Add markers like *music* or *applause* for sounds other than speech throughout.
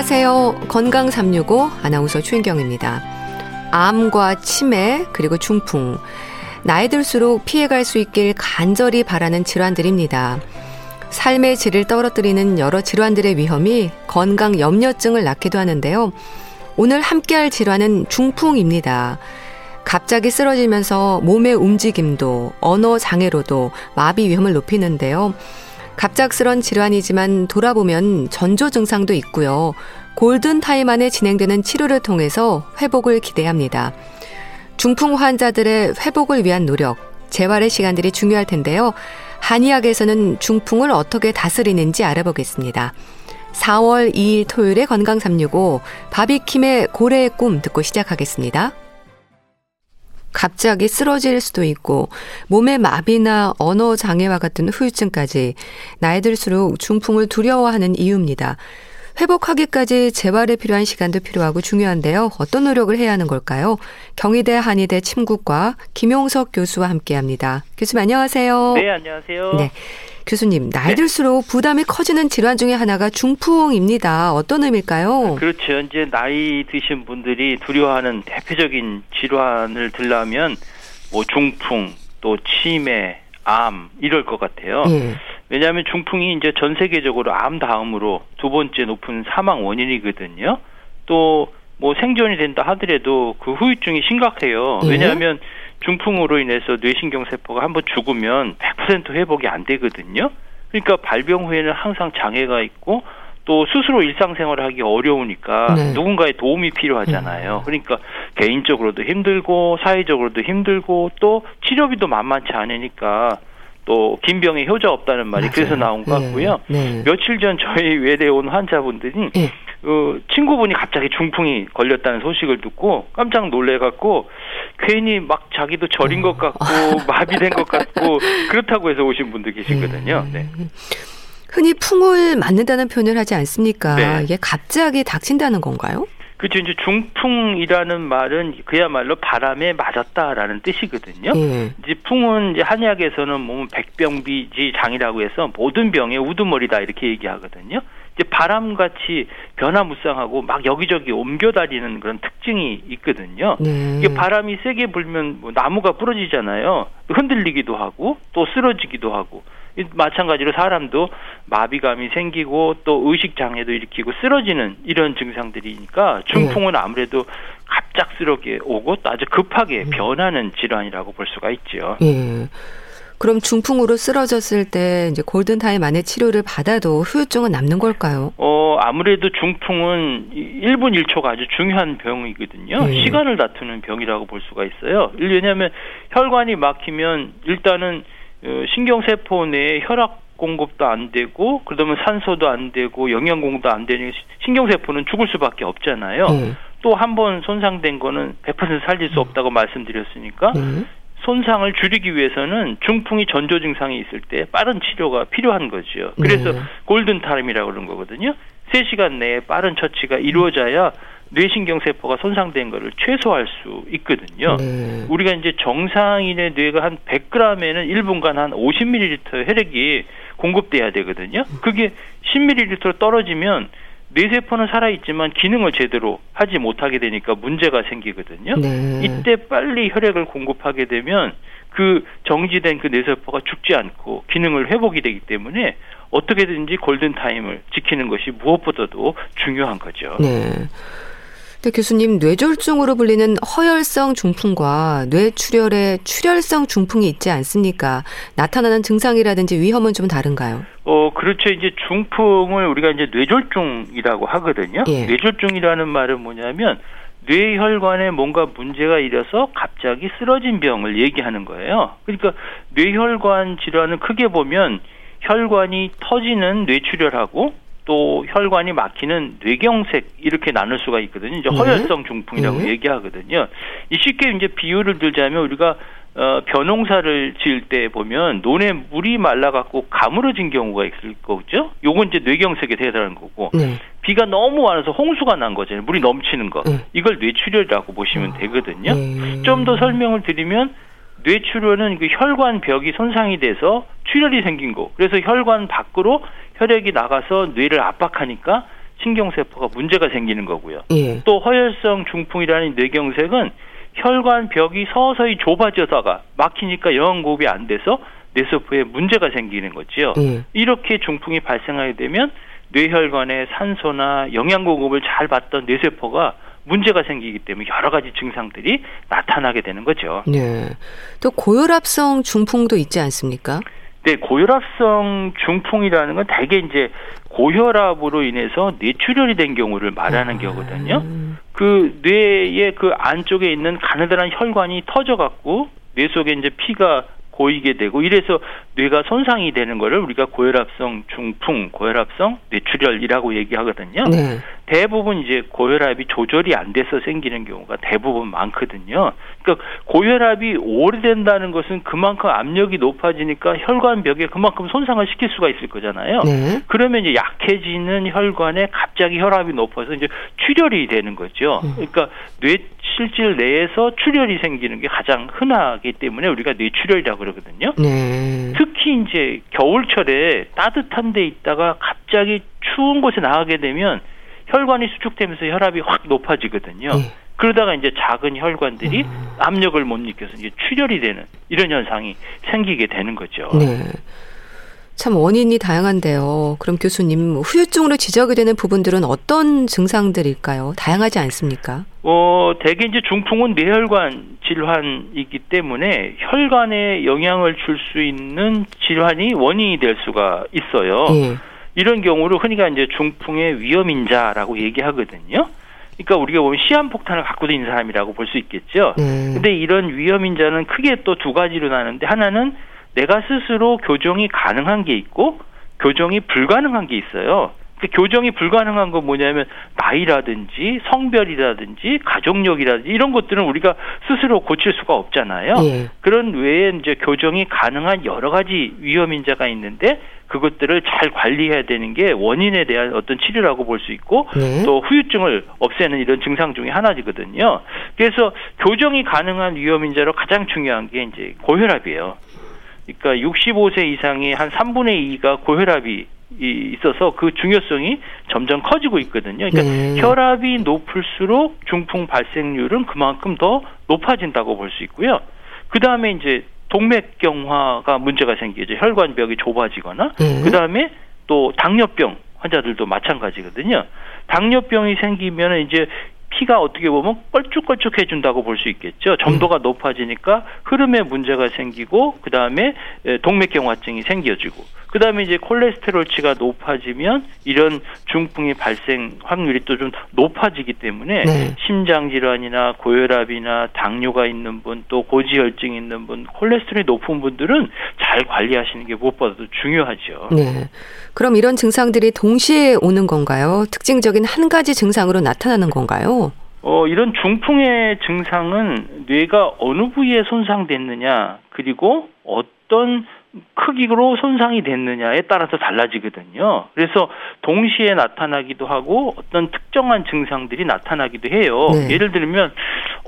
안녕하세요. 건강 365 아나운서 최인경입니다. 암과 치매 그리고 중풍 나이 들수록 피해갈 수 있길 간절히 바라는 질환들입니다. 삶의 질을 떨어뜨리는 여러 질환들의 위험이 건강 염려증을 낳기도 하는데요. 오늘 함께할 질환은 중풍입니다. 갑자기 쓰러지면서 몸의 움직임도 언어 장애로도 마비 위험을 높이는데요. 갑작스런 질환이지만 돌아보면 전조 증상도 있고요. 골든 타임 안에 진행되는 치료를 통해서 회복을 기대합니다. 중풍 환자들의 회복을 위한 노력, 재활의 시간들이 중요할 텐데요. 한의학에서는 중풍을 어떻게 다스리는지 알아보겠습니다. 4월 2일 토요일에 건강 365 바비킴의 고래의 꿈 듣고 시작하겠습니다. 갑자기 쓰러질 수도 있고 몸의 마비나 언어 장애와 같은 후유증까지 나이 들수록 중풍을 두려워하는 이유입니다. 회복하기까지 재활에 필요한 시간도 필요하고 중요한데요. 어떤 노력을 해야 하는 걸까요? 경희대 한의대 침구과 김용석 교수와 함께합니다. 교수님 안녕하세요. 네, 안녕하세요. 네. 교수님, 나이 네. 들수록 부담이 커지는 질환 중에 하나가 중풍입니다. 어떤 의미일까요? 그렇죠. 이제 나이 드신 분들이 두려워하는 대표적인 질환을 들라면 뭐 중풍, 또 치매, 암 이럴 것 같아요. 예. 왜냐하면 중풍이 이제 전 세계적으로 암 다음으로 두 번째 높은 사망 원인이거든요. 또 뭐 생존이 된다 하더라도 그 후유증이 심각해요. 예. 왜냐하면 중풍으로 인해서 뇌신경 세포가 한번 죽으면 100% 회복이 안 되거든요. 그러니까 발병 후에는 항상 장애가 있고 또 스스로 일상생활을 하기 어려우니까 네. 누군가의 도움이 필요하잖아요. 네. 그러니까 개인적으로도 힘들고 사회적으로도 힘들고 또 치료비도 만만치 않으니까 또 김병의 효자 없다는 말이 맞아요. 그래서 나온 것 네. 같고요. 네. 며칠 전 저희 외래 온 환자분들이 네. 어, 친구분이 갑자기 중풍이 걸렸다는 소식을 듣고 깜짝 놀래갖고 괜히 막 자기도 절인 것 같고 어. *laughs* 마비된 것 같고 그렇다고 해서 오신 분들 계시거든요. 네. 흔히 풍을 맞는다는 표현을 하지 않습니까? 네. 이게 갑자기 닥친다는 건가요? 그렇죠. 이제 중풍이라는 말은 그야말로 바람에 맞았다라는 뜻이거든요. 예. 이제 풍은 이제 한의학에서는 몸 백병비지 장이라고 해서 모든 병의 우두머리다 이렇게 얘기하거든요. 이제 바람같이 변화무쌍하고 막 여기저기 옮겨다니는 그런 특징이 있거든요. 네. 이게 바람이 세게 불면 뭐 나무가 부러지잖아요. 흔들리기도 하고 또 쓰러지기도 하고 마찬가지로 사람도 마비감이 생기고 또 의식 장애도 일으키고 쓰러지는 이런 증상들이니까 중풍은 네. 아무래도 갑작스럽게 오고 또 아주 급하게 음. 변하는 질환이라고 볼 수가 있죠. 예. 그럼 중풍으로 쓰러졌을 때 이제 골든 타임 안에 치료를 받아도 후유증은 남는 걸까요? 어, 아무래도 중풍은 1분 1초가 아주 중요한 병이거든요. 네. 시간을 다투는 병이라고 볼 수가 있어요. 왜냐하면 혈관이 막히면 일단은 어, 신경세포 내에 혈액 공급도 안 되고 그러면 산소도 안 되고 영양 공급도 안 되니 신경세포는 죽을 수밖에 없잖아요. 네. 또한 번 손상된 거는 100% 살릴 수 없다고 말씀드렸으니까 네. 손상을 줄이기 위해서는 중풍이 전조 증상이 있을 때 빠른 치료가 필요한 거죠. 그래서 네. 골든 타임이라고 그러는 거거든요. 3시간 내에 빠른 처치가 이루어져야 뇌신경 세포가 손상된 거를 최소화할 수 있거든요. 네. 우리가 이제 정상인의 뇌가 한 100g에는 1분간 한 50ml 혈액이 공급돼야 되거든요. 그게 10ml 떨어지면 뇌세포는 살아있지만 기능을 제대로 하지 못하게 되니까 문제가 생기거든요. 네. 이때 빨리 혈액을 공급하게 되면 그 정지된 그 뇌세포가 죽지 않고 기능을 회복이 되기 때문에 어떻게든지 골든타임을 지키는 것이 무엇보다도 중요한 거죠. 네. 네, 교수님, 뇌졸중으로 불리는 허혈성 중풍과 뇌출혈의 출혈성 중풍이 있지 않습니까? 나타나는 증상이라든지 위험은 좀 다른가요? 어, 그렇죠. 이제 중풍을 우리가 이제 뇌졸중이라고 하거든요. 예. 뇌졸중이라는 말은 뭐냐면 뇌혈관에 뭔가 문제가 일어서 갑자기 쓰러진 병을 얘기하는 거예요. 그러니까 뇌혈관 질환은 크게 보면 혈관이 터지는 뇌출혈하고 또 혈관이 막히는 뇌경색 이렇게 나눌 수가 있거든요. 이제 네. 허혈성 중풍이라고 네. 얘기하거든요. 이 쉽게 이제 비유를 들자면 우리가 어, 벼농사를 지을 때 보면 논에 물이 말라갖고 가물어진 경우가 있을 거죠. 요건 이제 뇌경색에 대해서는 거고 네. 비가 너무 많아서 홍수가 난 거잖아요. 물이 넘치는 거. 네. 이걸 뇌출혈이라고 보시면 아, 되거든요. 네. 좀더 설명을 드리면 뇌출혈은 그 혈관 벽이 손상이 돼서 출혈이 생긴 거. 그래서 혈관 밖으로 혈액이 나가서 뇌를 압박하니까 신경세포가 문제가 생기는 거고요. 예. 또 허혈성 중풍이라는 뇌경색은 혈관 벽이 서서히 좁아져다가 막히니까 영양고흡이 안 돼서 뇌세포에 문제가 생기는 거지요. 예. 이렇게 중풍이 발생하게 되면 뇌혈관에 산소나 영양 공급을 잘 받던 뇌세포가 문제가 생기기 때문에 여러 가지 증상들이 나타나게 되는 거죠. 네. 또 고혈압성 중풍도 있지 않습니까? 네, 고혈압성 중풍이라는 건 대개 이제 고혈압으로 인해서 뇌출혈이 된 경우를 말하는 아. 거거든요. 그 뇌의 그 안쪽에 있는 가느다란 혈관이 터져 갖고 뇌 속에 이제 피가 고이게 되고 이래서 뇌가 손상이 되는 거를 우리가 고혈압성 중풍, 고혈압성 뇌출혈이라고 얘기하거든요. 네. 대부분 이제 고혈압이 조절이 안 돼서 생기는 경우가 대부분 많거든요. 그러니까 고혈압이 오래된다는 것은 그만큼 압력이 높아지니까 혈관벽에 그만큼 손상을 시킬 수가 있을 거잖아요. 네. 그러면 이제 약해지는 혈관에 갑자기 혈압이 높아서 이제 출혈이 되는 거죠. 음. 그러니까 뇌 실질 내에서 출혈이 생기는 게 가장 흔하기 때문에 우리가 뇌출혈이라고 그러거든요. 네. 특히 이제 겨울철에 따뜻한 데 있다가 갑자기 추운 곳에 나가게 되면 혈관이 수축되면서 혈압이 확 높아지거든요. 네. 그러다가 이제 작은 혈관들이 음. 압력을 못 느껴서 이제 출혈이 되는 이런 현상이 생기게 되는 거죠. 네. 참 원인이 다양한데요. 그럼 교수님 후유증으로 지적이 되는 부분들은 어떤 증상들일까요? 다양하지 않습니까? 어, 대개 이제 중풍은 뇌혈관 질환이기 때문에 혈관에 영향을 줄 수 있는 질환이 원인이 될 수가 있어요. 예. 이런 경우를 흔히가 이제 중풍의 위험인자라고 얘기하거든요. 그러니까 우리가 보면 시한폭탄을 갖고 있는 사람이라고 볼 수 있겠죠. 네. 근데 이런 위험인자는 크게 또 두 가지로 나는데 하나는 내가 스스로 교정이 가능한 게 있고 교정이 불가능한 게 있어요. 그 교정이 불가능한 건 뭐냐면 나이라든지 성별이라든지 가족력이라든지 이런 것들은 우리가 스스로 고칠 수가 없잖아요. 예. 그런 외에 이제 교정이 가능한 여러 가지 위험 인자가 있는데 그것들을 잘 관리해야 되는 게 원인에 대한 어떤 치료라고 볼 수 있고 네. 또 후유증을 없애는 이런 증상 중에 하나이거든요. 그래서 교정이 가능한 위험 인자로 가장 중요한 게 이제 고혈압이에요. 그러니까 65세 이상의 한 3분의 2가 고혈압이 이- 있어서 그 중요성이 점점 커지고 있거든요. 그러니까 네. 혈압이 높을수록 중풍 발생률은 그만큼 더 높아진다고 볼 수 있고요. 그 다음에 이제 동맥경화가 문제가 생기죠. 혈관벽이 좁아지거나 네. 그 다음에 또 당뇨병 환자들도 마찬가지거든요. 당뇨병이 생기면 이제 피가 어떻게 보면 껄쭉껄쭉해진다고 볼 수 있겠죠. 점도가 높아지니까 흐름에 문제가 생기고 그 다음에 동맥경화증이 생겨지고 그 다음에 이제 콜레스테롤치가 높아지면 이런 중풍의 발생 확률이 또 좀 높아지기 때문에 네. 심장 질환이나 고혈압이나 당뇨가 있는 분 또 고지혈증 있는 분 콜레스테롤이 높은 분들은 잘 관리하시는 게 무엇보다도 중요하죠. 네. 그럼 이런 증상들이 동시에 오는 건가요? 특징적인 한 가지 증상으로 나타나는 건가요? 어, 이런 중풍의 증상은 뇌가 어느 부위에 손상됐느냐, 그리고 어떤 크기로 손상이 됐느냐에 따라서 달라지거든요. 그래서 동시에 나타나기도 하고 어떤 특정한 증상들이 나타나기도 해요. 네. 예를 들면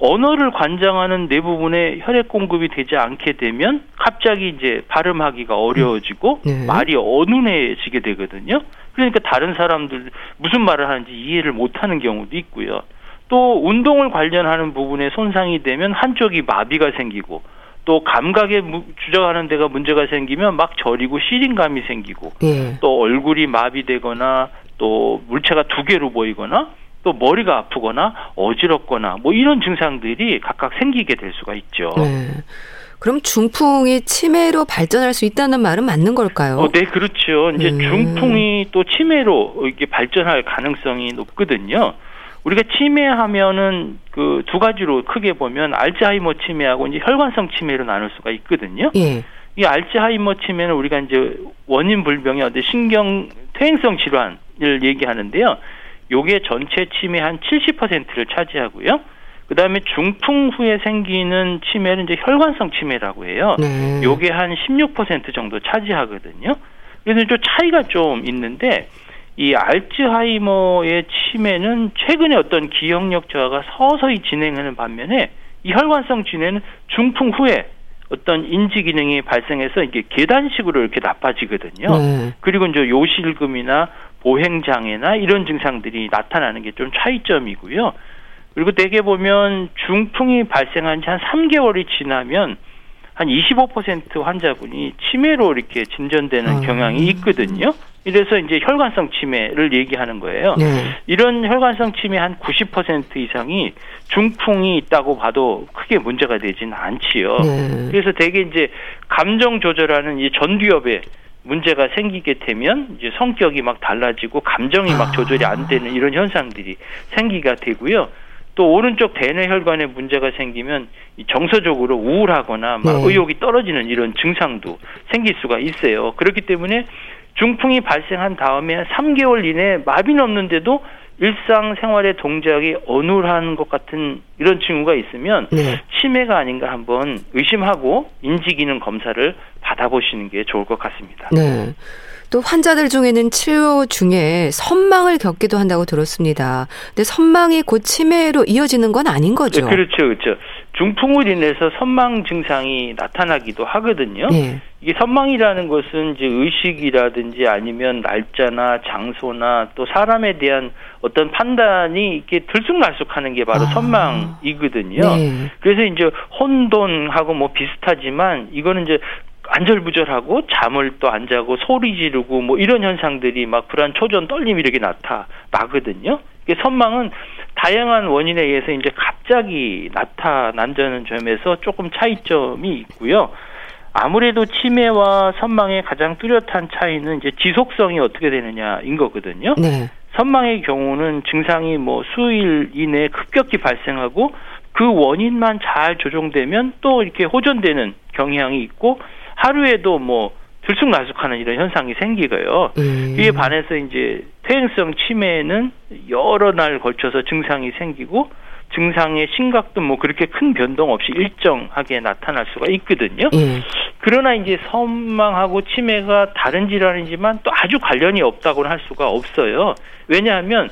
언어를 관장하는 뇌 부분에 혈액 공급이 되지 않게 되면 갑자기 이제 발음하기가 어려워지고 네. 말이 어눌해지게 되거든요. 그러니까 다른 사람들 무슨 말을 하는지 이해를 못하는 경우도 있고요. 또 운동을 관련하는 부분에 손상이 되면 한쪽이 마비가 생기고 또 감각에 무- 주저하는 데가 문제가 생기면 막 저리고 시린감이 생기고 예. 또 얼굴이 마비되거나 또 물체가 두 개로 보이거나 또 머리가 아프거나 어지럽거나 뭐 이런 증상들이 각각 생기게 될 수가 있죠. 네. 그럼 중풍이 치매로 발전할 수 있다는 말은 맞는 걸까요? 어, 네, 그렇죠. 이제 음. 중풍이 또 치매로 이게 발전할 가능성이 높거든요. 우리가 치매하면은 그 두 가지로 크게 보면 알츠하이머 치매하고 이제 혈관성 치매로 나눌 수가 있거든요. 예. 이 알츠하이머 치매는 우리가 이제 원인 불명의 어떤 신경 퇴행성 질환을 얘기하는데요. 요게 전체 치매 한 70%를 차지하고요. 그 다음에 중풍 후에 생기는 치매는 이제 혈관성 치매라고 해요. 네. 요게 한 16% 정도 차지하거든요. 그래서 좀 차이가 좀 있는데 이 알츠하이머의 치매는 최근에 어떤 기억력 저하가 서서히 진행하는 반면에 이 혈관성 치매는 중풍 후에 어떤 인지 기능이 발생해서 이게 계단식으로 이렇게 나빠지거든요. 네. 그리고 이제 요실금이나 보행 장애나 이런 증상들이 나타나는 게 좀 차이점이고요. 그리고 대개 보면 중풍이 발생한 지 한 3개월이 지나면 한 25% 환자분이 치매로 이렇게 진전되는 아. 경향이 있거든요. 이래서 이제 혈관성 치매를 얘기하는 거예요. 네. 이런 혈관성 치매 한 90% 이상이 중풍이 있다고 봐도 크게 문제가 되지는 않지요. 네. 그래서 대개 이제 감정 조절하는 이 전두엽에 문제가 생기게 되면 이제 성격이 막 달라지고 감정이 막 아. 조절이 안 되는 이런 현상들이 생기가 되고요. 또 오른쪽 대뇌 혈관에 문제가 생기면 정서적으로 우울하거나 막 네. 의욕이 떨어지는 이런 증상도 생길 수가 있어요. 그렇기 때문에 중풍이 발생한 다음에 3개월 이내에 마비는 없는데도 일상생활의 동작이 어눌한 것 같은 이런 징후가 있으면 네. 치매가 아닌가 한번 의심하고 인지기능 검사를 받아보시는 게 좋을 것 같습니다. 네. 또 환자들 중에는 치료 중에 선망을 겪기도 한다고 들었습니다. 근데 선망이 곧 치매로 이어지는 건 아닌 거죠? 네, 그렇죠, 그렇죠. 중풍을 인해서 선망 증상이 나타나기도 하거든요. 네. 이게 선망이라는 것은 이제 의식이라든지 아니면 날짜나 장소나 또 사람에 대한 어떤 판단이 이렇게 들쑥날쑥하는 게 바로 아. 선망이거든요. 네. 그래서 이제 혼돈하고 뭐 비슷하지만 이거는 이제 안절부절하고 잠을 또 안 자고 소리 지르고 뭐 이런 현상들이 막 불안, 초전, 떨림 이렇게 나타나거든요. 이게 선망은 다양한 원인에 의해서 이제 갑자기 나타난다는 점에서 조금 차이점이 있고요. 아무래도 치매와 선망의 가장 뚜렷한 차이는 이제 지속성이 어떻게 되느냐인 거거든요. 네. 선망의 경우는 증상이 뭐 수일 이내에 급격히 발생하고 그 원인만 잘 조정되면 또 이렇게 호전되는 경향이 있고 하루에도 뭐 들쑥날쑥하는 이런 현상이 생기고요. 음. 이에 반해서 이제 퇴행성 치매는 여러 날 걸쳐서 증상이 생기고 증상의 심각도 뭐 그렇게 큰 변동 없이 일정하게 나타날 수가 있거든요. 음. 그러나 이제 선망하고 치매가 다른 질환이지만 또 아주 관련이 없다고는 할 수가 없어요. 왜냐하면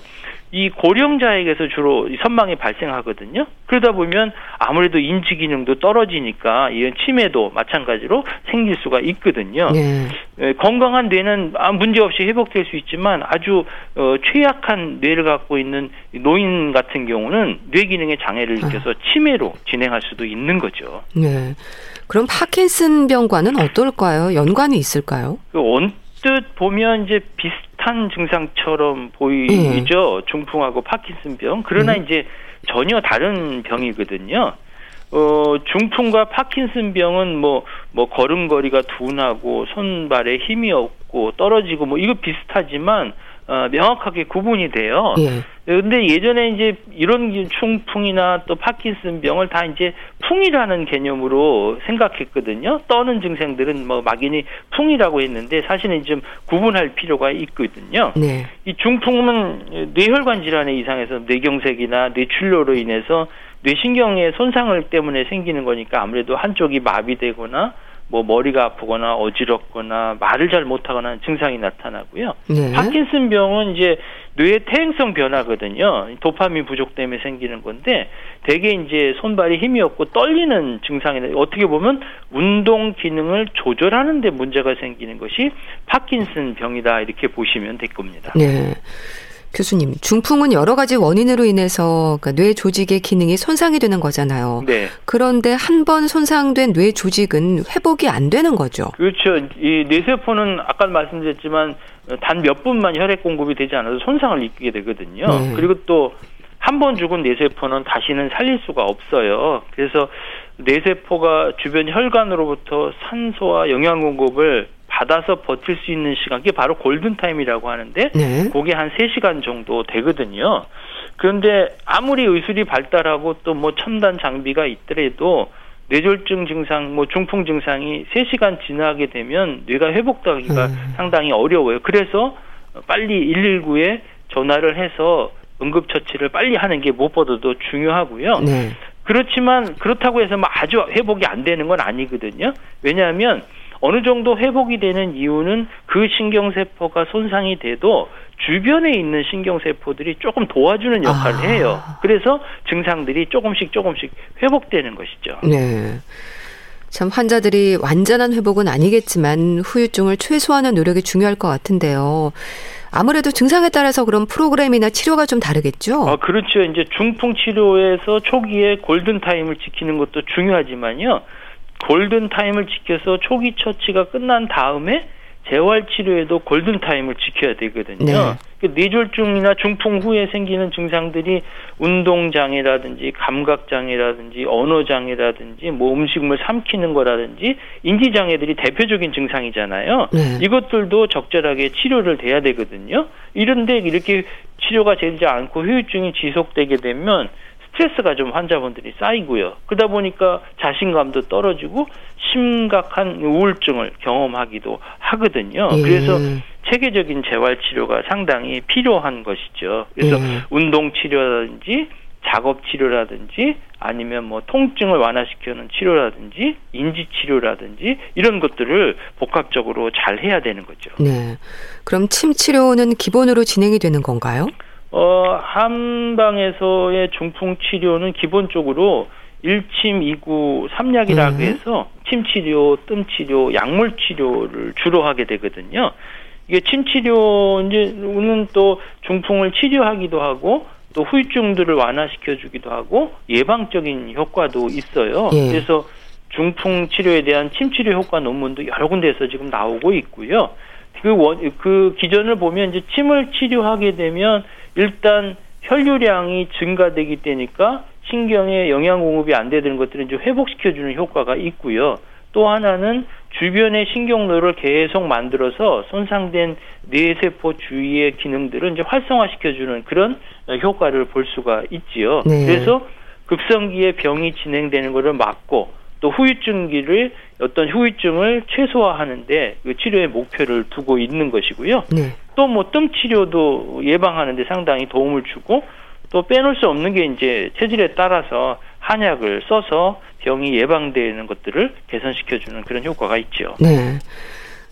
이 고령자에게서 주로 선망이 발생하거든요. 그러다 보면 아무래도 인지 기능도 떨어지니까 이런 치매도 마찬가지로 생길 수가 있거든요. 네. 건강한 뇌는 문제 없이 회복될 수 있지만 아주 어, 취약한 뇌를 갖고 있는 노인 같은 경우는 뇌 기능에 장애를 아. 느껴서 치매로 진행할 수도 있는 거죠. 네. 그럼 파킨슨병과는 어떨까요? 연관이 있을까요? 그 언뜻 보면 이제 비슷 한 증상처럼 보이죠. 음. 중풍하고 파킨슨병. 그러나 음. 이제 전혀 다른 병이거든요. 어, 중풍과 파킨슨병은 뭐, 뭐, 걸음걸이가 둔하고, 손발에 힘이 없고, 떨어지고, 뭐, 이거 비슷하지만, 어, 명확하게 구분이 돼요. 예. 근데 예전에 이제 이런 충풍이나 또 파킨슨병을 다 이제 풍이라는 개념으로 생각했거든요. 떠는 증상들은 뭐 막연히 풍이라고 했는데 사실은 좀 구분할 필요가 있거든요. 네. 이 중풍은 뇌혈관 질환의 이상에서 뇌경색이나 뇌출혈로 인해서 뇌신경의 손상을 때문에 생기는 거니까 아무래도 한쪽이 마비되거나 뭐 머리가 아프거나 어지럽거나 말을 잘 못하거나 증상이 나타나고요. 네. 파킨슨병은 이제 뇌의 퇴행성 변화거든요. 도파민 부족 때문에 생기는 건데 대개 이제 손발이 힘이 없고 떨리는 증상이 어떻게 보면 운동 기능을 조절하는 데 문제가 생기는 것이 파킨슨 병이다 이렇게 보시면 될 겁니다. 네. 교수님, 중풍은 여러 가지 원인으로 인해서 그러니까 뇌 조직의 기능이 손상이 되는 거잖아요. 네. 그런데 한 번 손상된 뇌 조직은 회복이 안 되는 거죠. 그렇죠. 이 뇌세포는 아까 말씀드렸지만 단 몇 분만 혈액 공급이 되지 않아서 손상을 입게 되거든요. 네. 그리고 또 한 번 죽은 뇌세포는 다시는 살릴 수가 없어요. 그래서 뇌세포가 주변 혈관으로부터 산소와 영양 공급을 받아서 버틸 수 있는 시간, 그게 바로 골든타임이라고 하는데, 네. 그게 한 3시간 정도 되거든요. 그런데 아무리 의술이 발달하고 또 뭐 첨단 장비가 있더라도 뇌졸중 증상, 뭐 중풍 증상이 3시간 지나게 되면 뇌가 회복하기가 음. 상당히 어려워요. 그래서 빨리 119에 전화를 해서 응급처치를 빨리 하는 게 무엇보다도 중요하고요. 네. 그렇지만 그렇다고 해서 뭐 아주 회복이 안 되는 건 아니거든요. 왜냐하면 어느 정도 회복이 되는 이유는 그 신경세포가 손상이 돼도 주변에 있는 신경세포들이 조금 도와주는 역할을 아. 해요. 그래서 증상들이 조금씩 조금씩 회복되는 것이죠. 네. 참 환자들이 완전한 회복은 아니겠지만 후유증을 최소화하는 노력이 중요할 것 같은데요. 아무래도 증상에 따라서 그런 프로그램이나 치료가 좀 다르겠죠? 아, 그렇죠. 이제 중풍 치료에서 초기에 골든 타임을 지키는 것도 중요하지만요. 골든 타임을 지켜서 초기 처치가 끝난 다음에 재활 치료에도 골든 타임을 지켜야 되거든요. 네. 그 뇌졸중이나 중풍 후에 생기는 증상들이 운동 장애라든지 감각 장애라든지 언어 장애라든지 뭐 음식물 삼키는 거라든지 인지 장애들이 대표적인 증상이잖아요. 네. 이것들도 적절하게 치료를 돼야 되거든요. 이런데 이렇게 치료가 되지 않고 후유증이 지속되게 되면 스트레스가 좀 환자분들이 쌓이고요. 그러다 보니까 자신감도 떨어지고 심각한 우울증을 경험하기도 하거든요. 예. 그래서 체계적인 재활 치료가 상당히 필요한 것이죠. 그래서 예. 운동 치료라든지 작업 치료라든지 아니면 뭐 통증을 완화시키는 치료라든지 인지 치료라든지 이런 것들을 복합적으로 잘 해야 되는 거죠. 네. 그럼 침 치료는 기본으로 진행이 되는 건가요? 어, 한방에서의 중풍 치료는 기본적으로 1침, 2구, 3약이라고 음. 해서 침 치료, 뜸 치료, 약물 치료를 주로 하게 되거든요. 이게 침 치료 이제는 또 중풍을 치료하기도 하고 또 후유증들을 완화시켜 주기도 하고 예방적인 효과도 있어요. 예. 그래서 중풍 치료에 대한 침 치료 효과 논문도 여러 군데에서 지금 나오고 있고요. 그 원, 그 기전을 보면 이제 침을 치료하게 되면 일단 혈류량이 증가되기 때니까 신경에 영양 공급이 안 되는 것들을 이제 회복시켜주는 효과가 있고요. 또 하나는 주변의 신경로를 계속 만들어서 손상된 뇌세포 주위의 기능들을 이제 활성화시켜주는 그런 효과를 볼 수가 있지요. 네. 그래서 급성기에 병이 진행되는 것을 막고 또 후유증기를 어떤 후유증을 최소화하는데 그 치료의 목표를 두고 있는 것이고요. 네. 또 뭐 뜸 치료도 예방하는데 상당히 도움을 주고 또 빼놓을 수 없는 게 이제 체질에 따라서 한약을 써서 병이 예방되는 것들을 개선시켜주는 그런 효과가 있죠. 네.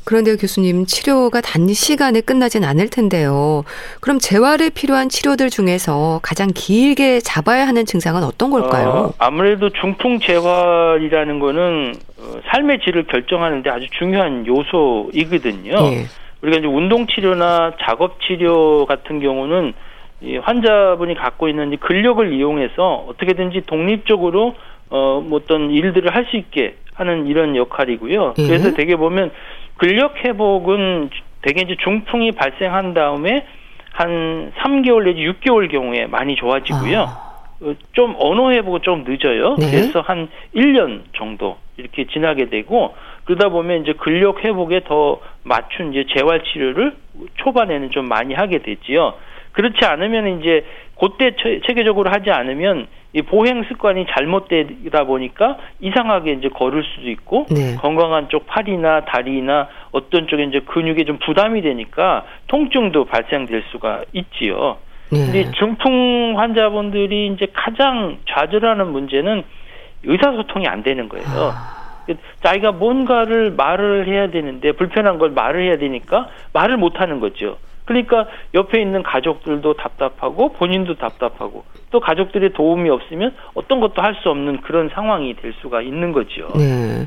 그런데 교수님 치료가 단 시간에 끝나진 않을 텐데요. 그럼 재활에 필요한 치료들 중에서 가장 길게 잡아야 하는 증상은 어떤 걸까요? 어, 아무래도 중풍 재활이라는 거는 어, 삶의 질을 결정하는데 아주 중요한 요소이거든요. 예. 우리가 이제 운동 치료나 작업 치료 같은 경우는 이 환자분이 갖고 있는 근력을 이용해서 어떻게든지 독립적으로 어, 뭐 어떤 일들을 할 수 있게 하는 이런 역할이고요. 예. 그래서 되게 보면 근력 회복은 대개 이제 중풍이 발생한 다음에 한 3개월 내지 6개월 경우에 많이 좋아지고요. 아. 어, 좀 언어 회복은 좀 늦어요. 네. 그래서 한 1년 정도 이렇게 지나게 되고 그러다 보면 이제 근력 회복에 더 맞춘 이제 재활 치료를 초반에는 좀 많이 하게 되지요. 그렇지 않으면 이제 그때 체계적으로 하지 않으면 이 보행 습관이 잘못되다 보니까 이상하게 이제 걸을 수도 있고 네. 건강한 쪽 팔이나 다리나 어떤 쪽에 이제 근육에 좀 부담이 되니까 통증도 발생될 수가 있지요. 네. 근데 중풍 환자분들이 이제 가장 좌절하는 문제는 의사소통이 안 되는 거예요. 아. 자기가 뭔가를 말을 해야 되는데 불편한 걸 말을 해야 되니까 말을 못 하는 거죠. 그러니까 옆에 있는 가족들도 답답하고 본인도 답답하고 또 가족들의 도움이 없으면 어떤 것도 할 수 없는 그런 상황이 될 수가 있는 거죠. 네.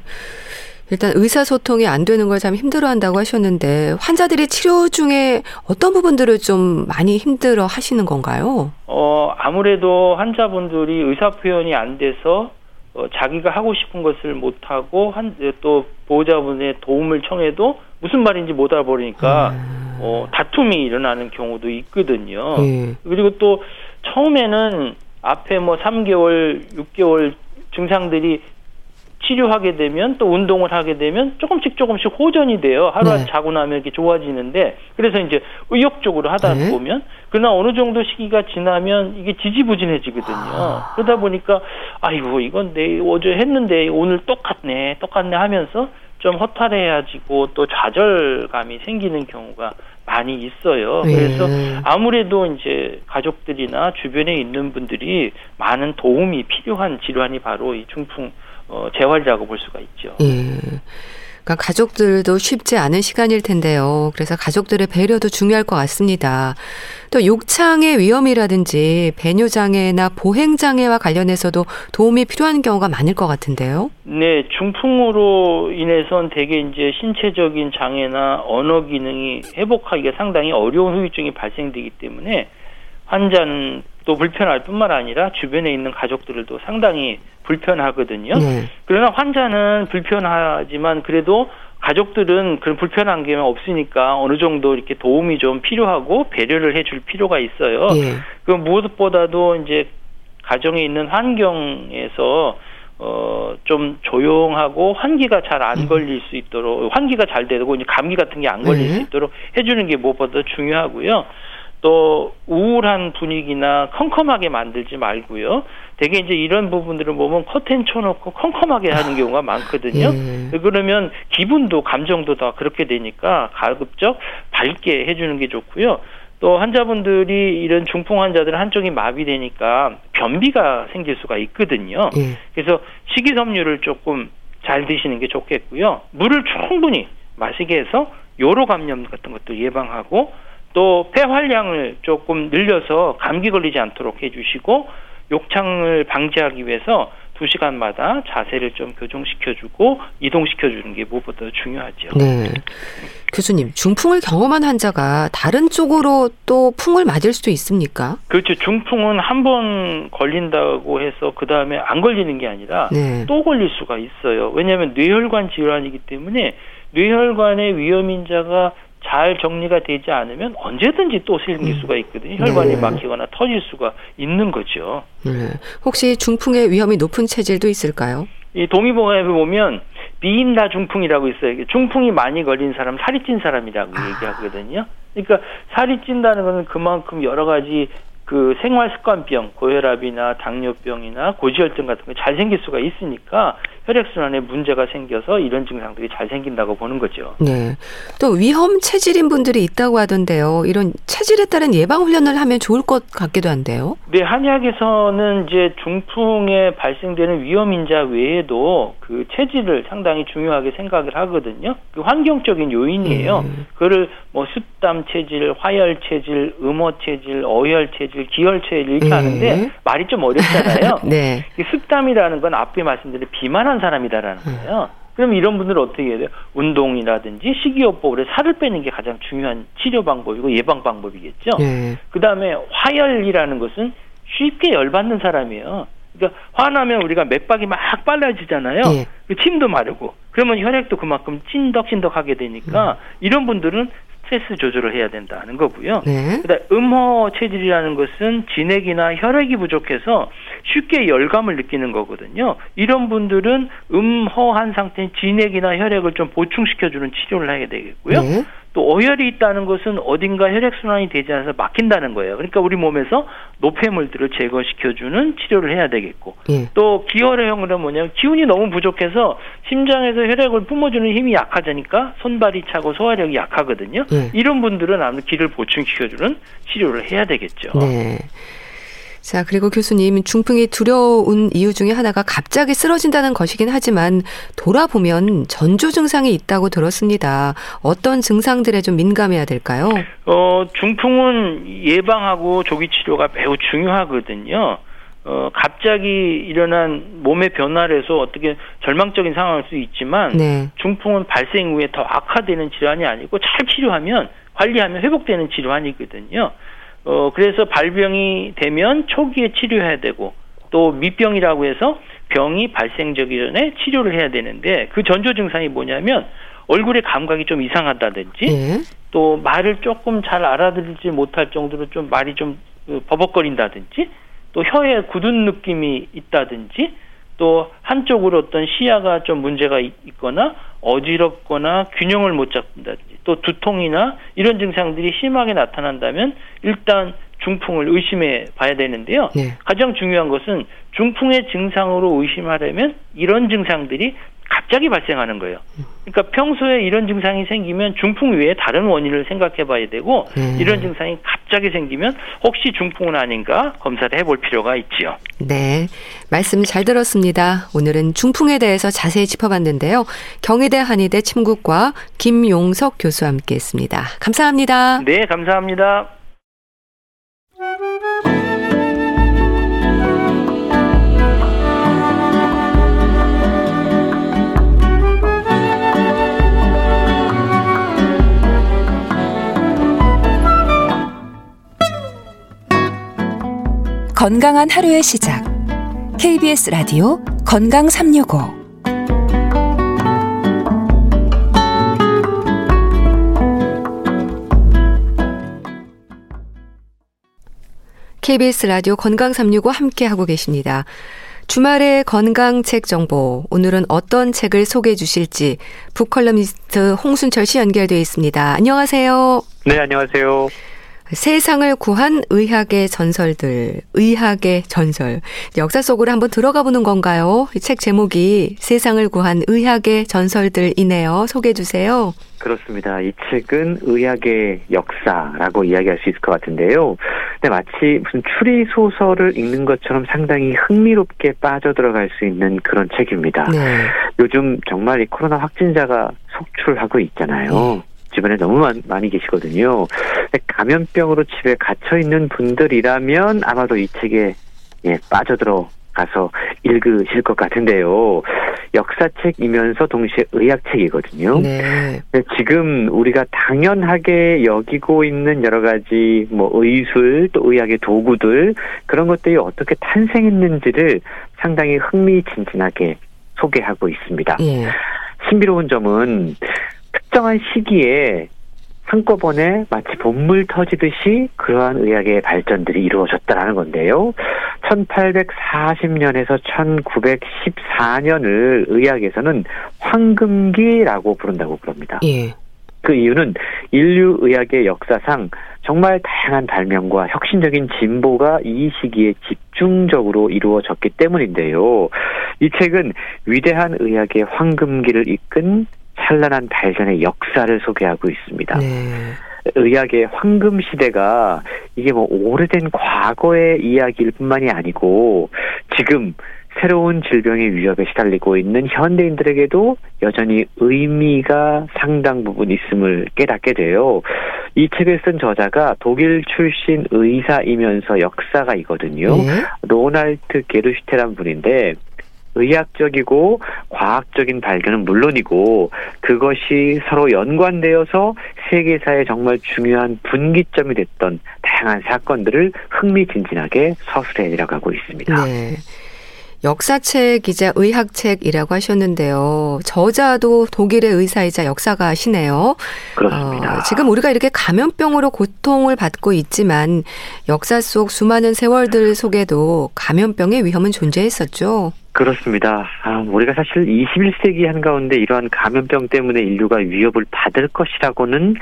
일단 의사소통이 안 되는 걸 참 힘들어 한다고 하셨는데 환자들이 치료 중에 어떤 부분들을 좀 많이 힘들어 하시는 건가요? 어 아무래도 환자분들이 의사 표현이 안 돼서 어, 자기가 하고 싶은 것을 못 하고 한 또 보호자분의 도움을 청해도 무슨 말인지 못 알아버리니까 음. 어, 다툼이 일어나는 경우도 있거든요. 음. 그리고 또 처음에는 앞에 뭐 3개월, 6개월 증상들이 치료하게 되면 또 운동을 하게 되면 조금씩 조금씩 호전이 돼요. 하루 네. 자고 나면 이렇게 좋아지는데 그래서 이제 의욕적으로 하다 네. 보면 그러나 어느 정도 시기가 지나면 이게 지지부진해지거든요. 아. 그러다 보니까 아이고 이건 내 어제 했는데 오늘 똑같네 똑같네 하면서 좀 허탈해야지고 또 좌절감이 생기는 경우가 많이 있어요. 네. 그래서 아무래도 이제 가족들이나 주변에 있는 분들이 많은 도움이 필요한 질환이 바로 이 중풍 어, 재활이라고 볼 수가 있죠. 예. 그러니까 가족들도 쉽지 않은 시간일 텐데요. 그래서 가족들의 배려도 중요할 것 같습니다. 또 욕창의 위험이라든지 배뇨 장애나 보행 장애와 관련해서도 도움이 필요한 경우가 많을 것 같은데요. 네, 중풍으로 인해선 대개 이제 신체적인 장애나 언어 기능이 회복하기가 상당히 어려운 후유증이 발생되기 때문에 환자는 또 불편할 뿐만 아니라 주변에 있는 가족들도 상당히 불편하거든요. 네. 그러나 환자는 불편하지만 그래도 가족들은 그런 불편한 게 없으니까 어느 정도 이렇게 도움이 좀 필요하고 배려를 해줄 필요가 있어요. 네. 그 무엇보다도 이제 가정에 있는 환경에서 어, 좀 조용하고 환기가 잘안 음. 걸릴 수 있도록, 환기가 잘 되고, 이제 감기 같은 게 안 걸릴 네. 수 있도록 해주는 게 무엇보다 중요하고요. 또 우울한 분위기나 컴컴하게 만들지 말고요. 대개 이제 이런 부분들을 보면 커튼 쳐놓고 컴컴하게 하는 경우가 *laughs* 많거든요. 예. 그러면 기분도 감정도 다 그렇게 되니까 가급적 밝게 해주는 게 좋고요. 또 환자분들이 이런 중풍 환자들 한쪽이 마비되니까 변비가 생길 수가 있거든요. 예. 그래서 식이섬유를 조금 잘 드시는 게 좋겠고요. 물을 충분히 마시게 해서 요로 감염 같은 것도 예방하고 또 폐활량을 조금 늘려서 감기 걸리지 않도록 해주시고 욕창을 방지하기 위해서 2시간마다 자세를 좀 교정시켜주고 이동시켜주는 게 무엇보다 중요하죠. 네. 교수님, 중풍을 경험한 환자가 다른 쪽으로 또 풍을 맞을 수도 있습니까? 그렇죠. 중풍은 한 번 걸린다고 해서 그 다음에 안 걸리는 게 아니라 네. 또 걸릴 수가 있어요. 왜냐하면 뇌혈관 질환이기 때문에 뇌혈관의 위험인자가 잘 정리가 되지 않으면 언제든지 또 생길 음. 수가 있거든요. 혈관이 네. 막히거나 터질 수가 있는 거죠. 네. 혹시 중풍의 위험이 높은 체질도 있을까요? 이 동의보감에 보면 비인다 중풍이라고 있어요. 중풍이 많이 걸린 사람 살이 찐 사람이라고 아. 얘기하거든요. 그러니까 살이 찐다는 것은 그만큼 여러 가지 그 생활 습관병, 고혈압이나 당뇨병이나 고지혈증 같은 게 잘 생길 수가 있으니까 혈액순환에 문제가 생겨서 이런 증상들이 잘 생긴다고 보는 거죠. 네. 또 위험 체질인 분들이 있다고 하던데요. 이런 체질에 따른 예방 훈련을 하면 좋을 것 같기도 한데요. 네, 한의학에서는 이제 중풍에 발생되는 위험 인자 외에도 그 체질을 상당히 중요하게 생각을 하거든요. 그 환경적인 요인이에요. 음. 그거를 뭐 습담 체질, 화열 체질, 음호 체질, 어혈 체질, 기혈 체질 이렇게 음. 하는데 말이 좀 어렵잖아요. *laughs* 네. 습담이라는 건 앞에 말씀드린 비만한 사람이다라는 음. 거예요. 그럼 이런 분들은 어떻게 해야 돼요? 운동이라든지 식이요법으로 살을 빼는 게 가장 중요한 치료 방법이고 예방 방법이겠죠. 네. 그 다음에 화열이라는 것은 쉽게 열받는 사람이에요. 그러니까 화나면 우리가 맥박이 막 빨라지잖아요. 네. 그 침도 마르고 그러면 혈액도 그만큼 찐덕찐덕하게 되니까 음. 이런 분들은 스트레스 조절을 해야 된다는 거고요. 네. 그다음 음호 체질이라는 것은 진액이나 혈액이 부족해서 쉽게 열감을 느끼는 거거든요. 이런 분들은 음허한 상태인 진액이나 혈액을 좀 보충시켜주는 치료를 하게 되겠고요. 네. 또 오열이 있다는 것은 어딘가 혈액순환이 되지 않아서 막힌다는 거예요. 그러니까 우리 몸에서 노폐물들을 제거시켜주는 치료를 해야 되겠고 예. 또 기혈형은 뭐냐면 기운이 너무 부족해서 심장에서 혈액을 뿜어주는 힘이 약하자니까 손발이 차고 소화력이 약하거든요. 예. 이런 분들은 아무래도 기를 보충시켜주는 치료를 해야 되겠죠. 네. 자, 그리고 교수님, 중풍이 두려운 이유 중에 하나가 갑자기 쓰러진다는 것이긴 하지만 돌아보면 전조 증상이 있다고 들었습니다. 어떤 증상들에 좀 민감해야 될까요? 어, 중풍은 예방하고 조기 치료가 매우 중요하거든요. 어, 갑자기 일어난 몸의 변화를 해서 어떻게 절망적인 상황일 수 있지만 네. 중풍은 발생 후에 더 악화되는 질환이 아니고 잘 치료하면 관리하면 회복되는 질환이거든요. 어, 그래서 발병이 되면 초기에 치료해야 되고 또 미병이라고 해서 병이 발생되기 전에 치료를 해야 되는데 그 전조 증상이 뭐냐면 얼굴의 감각이 좀 이상하다든지 네. 또 말을 조금 잘 알아들지 못할 정도로 좀 말이 좀그 버벅거린다든지 또 혀에 굳은 느낌이 있다든지 또 한쪽으로 어떤 시야가 좀 문제가 있거나 어지럽거나 균형을 못 잡는다든지 또 두통이나 이런 증상들이 심하게 나타난다면 일단 중풍을 의심해 봐야 되는데요. 네. 가장 중요한 것은 중풍의 증상으로 의심하려면 이런 증상들이 갑자기 발생하는 거예요. 그러니까 평소에 이런 증상이 생기면 중풍 외에 다른 원인을 생각해 봐야 되고 네. 이런 증상이 갑자기 생기면 혹시 중풍은 아닌가 검사를 해볼 필요가 있지요. 네. 말씀 잘 들었습니다. 오늘은 중풍에 대해서 자세히 짚어봤는데요. 경희대 한의대 침구과 김용석 교수와 함께 했습니다. 감사합니다. 네, 감사합니다. 건강한 하루의 시작. KBS 라디오 건강 365. KBS 라디오 건강 365 함께 하고 계십니다. 주말의 건강책 정보. 오늘은 어떤 책을 소개해 주실지 북컬럼니스트 홍순철 씨 연결되어 있습니다. 안녕하세요. 네, 안녕하세요. 세상을 구한 의학의 전설들, 의학의 전설. 역사 속으로 한번 들어가 보는 건가요? 이 책 제목이 세상을 구한 의학의 전설들이네요. 소개해 주세요. 그렇습니다. 이 책은 의학의 역사라고 이야기할 수 있을 것 같은데요. 근데 마치 무슨 추리 소설을 읽는 것처럼 상당히 흥미롭게 빠져들어갈 수 있는 그런 책입니다. 네. 요즘 정말 이 코로나 확진자가 속출하고 있잖아요. 네. 주변에 너무 많이 계시거든요. 감염병으로 집에 갇혀 있는 분들이라면 아마도 이 책에 예, 빠져들어 가서 읽으실 것 같은데요. 역사책이면서 동시에 의학책이거든요. 네. 지금 우리가 당연하게 여기고 있는 여러 가지 뭐 의술 또 의학의 도구들 그런 것들이 어떻게 탄생했는지를 상당히 흥미진진하게 소개하고 있습니다. 예. 신비로운 점은 특정한 시기에 한꺼번에 마치 본물 터지듯이 그러한 의학의 발전들이 이루어졌다라는 건데요. 1840년에서 1914년을 의학에서는 황금기라고 부른다고 그럽니다. 예. 그 이유는 인류 의학의 역사상 정말 다양한 발명과 혁신적인 진보가 이 시기에 집중적으로 이루어졌기 때문인데요. 이 책은 위대한 의학의 황금기를 이끈 찬란한 발전의 역사를 소개하고 있습니다. 네. 의학의 황금 시대가 이게 뭐 오래된 과거의 이야기일 뿐만이 아니고 지금 새로운 질병의 위협에 시달리고 있는 현대인들에게도 여전히 의미가 상당 부분 있음을 깨닫게 돼요. 이 책을 쓴 저자가 독일 출신 의사이면서 역사가이거든요. 네. 로날트 게르슈테란 분인데 의학적이고 과학적인 발견은 물론이고 그것이 서로 연관되어서 세계사에 정말 중요한 분기점이 됐던 다양한 사건들을 흥미진진하게 서술해 내려가고 있습니다. 네. 역사책이자 의학책이라고 하셨는데요. 저자도 독일의 의사이자 역사가시네요. 그렇습니다. 어, 지금 우리가 이렇게 감염병으로 고통을 받고 있지만 역사 속 수많은 세월들 속에도 감염병의 위험은 존재했었죠. 그렇습니다. 아, 우리가 사실 21세기 한가운데 이러한 감염병 때문에 인류가 위협을 받을 것이라고는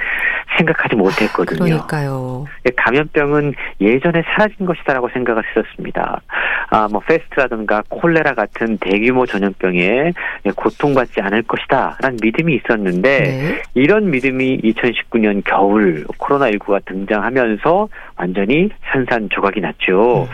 생각하지 못했거든요. 그러니까요. 예, 감염병은 예전에 사라진 것이다라고 생각을 했었습니다. 아, 뭐 페스트라든가 콜레라 같은 대규모 전염병에 고통받지 않을 것이다라는 믿음이 있었는데 네. 이런 믿음이 2019년 겨울 코로나19가 등장하면서 완전히 산산 조각이 났죠. 음.